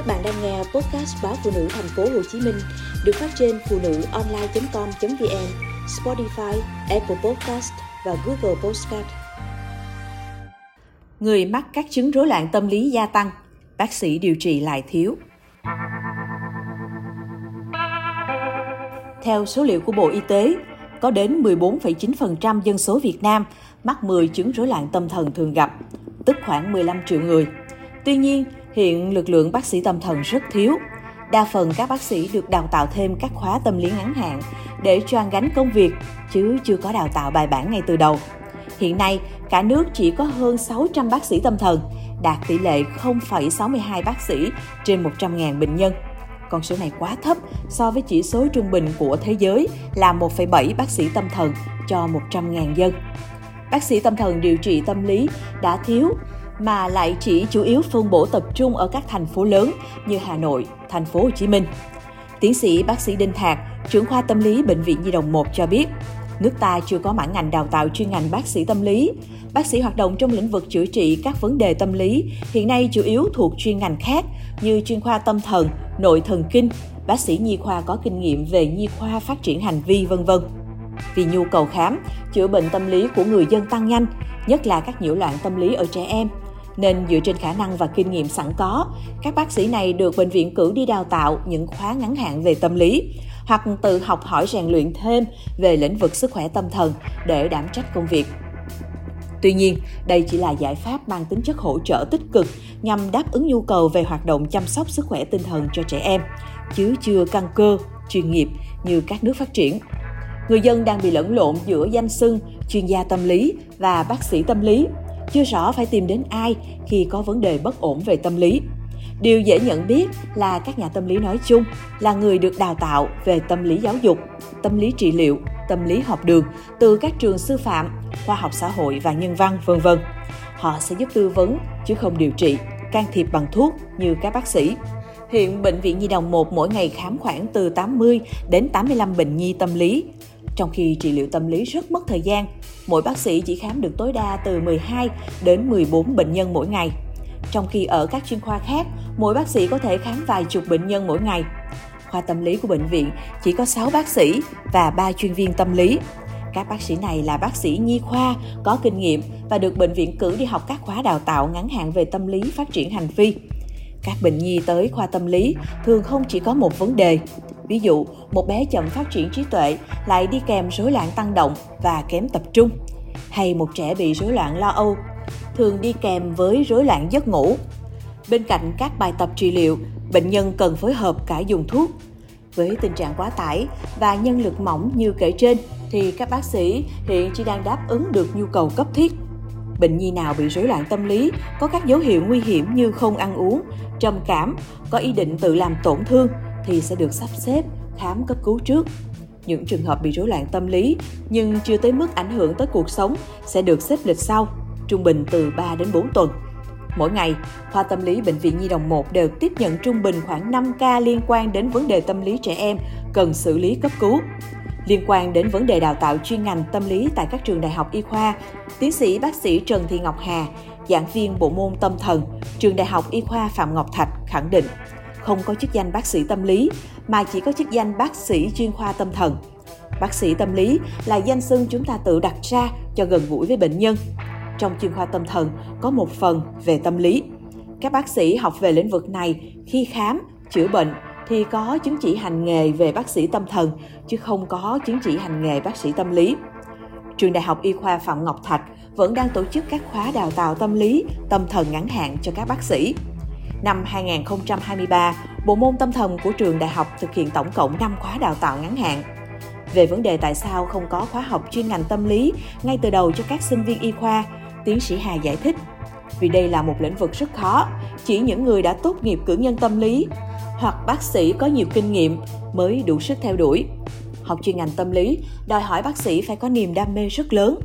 Các bạn đang nghe podcast báo phụ nữ thành phố Hồ Chí Minh được phát trên phụ nữ online.com.vn, Spotify, Apple Podcast và Google Podcast. Người mắc các chứng rối loạn tâm lý gia tăng, bác sĩ điều trị lại thiếu. Theo số liệu của Bộ Y tế, có đến 14,9% dân số Việt Nam mắc 10 chứng rối loạn tâm thần thường gặp, tức khoảng 15 triệu người. Tuy nhiên, hiện lực lượng bác sĩ tâm thần rất thiếu. Đa phần các bác sĩ được đào tạo thêm các khóa tâm lý ngắn hạn để choan gánh công việc, chứ chưa có đào tạo bài bản ngay từ đầu. Hiện nay, cả nước chỉ có hơn 600 bác sĩ tâm thần, đạt tỷ lệ 0,62 bác sĩ trên 100.000 bệnh nhân. Con số này quá thấp so với chỉ số trung bình của thế giới là 1,7 bác sĩ tâm thần cho 100.000 dân. Bác sĩ tâm thần điều trị tâm lý đã thiếu mà lại chỉ chủ yếu phân bổ tập trung ở các thành phố lớn như Hà Nội, thành phố Hồ Chí Minh. Tiến sĩ bác sĩ Đinh Thạc, trưởng khoa tâm lý Bệnh viện Nhi đồng 1 cho biết, nước ta chưa có mảng ngành đào tạo chuyên ngành bác sĩ tâm lý. Bác sĩ hoạt động trong lĩnh vực chữa trị các vấn đề tâm lý hiện nay chủ yếu thuộc chuyên ngành khác như chuyên khoa tâm thần, nội thần kinh, bác sĩ nhi khoa có kinh nghiệm về nhi khoa phát triển hành vi vân vân. Vì nhu cầu khám, chữa bệnh tâm lý của người dân tăng nhanh, nhất là các nhiễu loạn tâm lý ở trẻ em, nên dựa trên khả năng và kinh nghiệm sẵn có, các bác sĩ này được bệnh viện cử đi đào tạo những khóa ngắn hạn về tâm lý hoặc tự học hỏi rèn luyện thêm về lĩnh vực sức khỏe tâm thần để đảm trách công việc. Tuy nhiên, đây chỉ là giải pháp mang tính chất hỗ trợ tích cực nhằm đáp ứng nhu cầu về hoạt động chăm sóc sức khỏe tinh thần cho trẻ em, chứ chưa căn cơ, chuyên nghiệp như các nước phát triển. Người dân đang bị lẫn lộn giữa danh xưng chuyên gia tâm lý và bác sĩ tâm lý chưa rõ phải tìm đến ai khi có vấn đề bất ổn về tâm lý. Điều dễ nhận biết là các nhà tâm lý nói chung là người được đào tạo về tâm lý giáo dục, tâm lý trị liệu, tâm lý học đường từ các trường sư phạm, khoa học xã hội và nhân văn, vân vân. Họ sẽ giúp tư vấn chứ không điều trị, can thiệp bằng thuốc như các bác sĩ. Hiện Bệnh viện Nhi đồng 1 mỗi ngày khám khoảng từ 80 đến 85 bệnh nhi tâm lý, trong khi trị liệu tâm lý rất mất thời gian, mỗi bác sĩ chỉ khám được tối đa từ 12 đến 14 bệnh nhân mỗi ngày. Trong khi ở các chuyên khoa khác, mỗi bác sĩ có thể khám vài chục bệnh nhân mỗi ngày. Khoa tâm lý của bệnh viện chỉ có 6 bác sĩ và 3 chuyên viên tâm lý. Các bác sĩ này là bác sĩ nhi khoa, có kinh nghiệm và được bệnh viện cử đi học các khóa đào tạo ngắn hạn về tâm lý phát triển hành vi. Các bệnh nhi tới khoa tâm lý thường không chỉ có một vấn đề. Ví dụ, một bé chậm phát triển trí tuệ lại đi kèm rối loạn tăng động và kém tập trung. Hay một trẻ bị rối loạn lo âu, thường đi kèm với rối loạn giấc ngủ. Bên cạnh các bài tập trị liệu, bệnh nhân cần phối hợp cả dùng thuốc. Với tình trạng quá tải và nhân lực mỏng như kể trên, thì các bác sĩ hiện chỉ đang đáp ứng được nhu cầu cấp thiết Bệnh nhi nào bị rối loạn tâm lý có các dấu hiệu nguy hiểm như không ăn uống, trầm cảm, có ý định tự làm tổn thương thì sẽ được sắp xếp khám cấp cứu trước. Những trường hợp bị rối loạn tâm lý nhưng chưa tới mức ảnh hưởng tới cuộc sống sẽ được xếp lịch sau, trung bình từ 3 đến 4 tuần. Mỗi ngày, khoa tâm lý Bệnh viện Nhi đồng 1 đều tiếp nhận trung bình khoảng 5 ca liên quan đến vấn đề tâm lý trẻ em cần xử lý cấp cứu. Liên quan đến vấn đề đào tạo chuyên ngành tâm lý tại các trường đại học y khoa, tiến sĩ bác sĩ Trần Thị Ngọc Hà, giảng viên bộ môn tâm thần, trường đại học y khoa Phạm Ngọc Thạch khẳng định không có chức danh bác sĩ tâm lý mà chỉ có chức danh bác sĩ chuyên khoa tâm thần. Bác sĩ tâm lý là danh xưng chúng ta tự đặt ra cho gần gũi với bệnh nhân. Trong chuyên khoa tâm thần có một phần về tâm lý. Các bác sĩ học về lĩnh vực này khi khám, chữa bệnh thì có chứng chỉ hành nghề về bác sĩ tâm thần chứ không có chứng chỉ hành nghề bác sĩ tâm lý. Trường Đại học Y khoa Phạm Ngọc Thạch vẫn đang tổ chức các khóa đào tạo tâm lý, tâm thần ngắn hạn cho các bác sĩ. Năm 2023, bộ môn tâm thần của trường đại học thực hiện tổng cộng 5 khóa đào tạo ngắn hạn. Về vấn đề tại sao không có khóa học chuyên ngành tâm lý ngay từ đầu cho các sinh viên y khoa, tiến sĩ Hà giải thích. Vì đây là một lĩnh vực rất khó, chỉ những người đã tốt nghiệp cử nhân tâm lý hoặc bác sĩ có nhiều kinh nghiệm mới đủ sức theo đuổi. Học chuyên ngành tâm lý đòi hỏi bác sĩ phải có niềm đam mê rất lớn.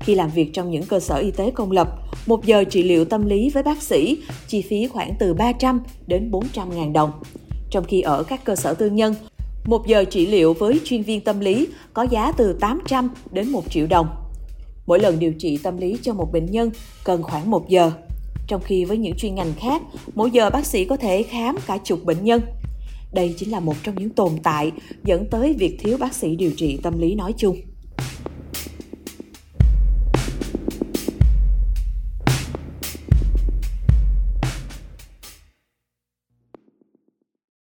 Khi làm việc trong những cơ sở y tế công lập, một giờ trị liệu tâm lý với bác sĩ chi phí khoảng từ 300 đến 400 ngàn đồng. Trong khi ở các cơ sở tư nhân, một giờ trị liệu với chuyên viên tâm lý có giá từ 800 đến 1 triệu đồng. Mỗi lần điều trị tâm lý cho một bệnh nhân cần khoảng 1 giờ. trong khi với những chuyên ngành khác, mỗi giờ bác sĩ có thể khám cả chục bệnh nhân. Đây chính là một trong những tồn tại dẫn tới việc thiếu bác sĩ điều trị tâm lý nói chung.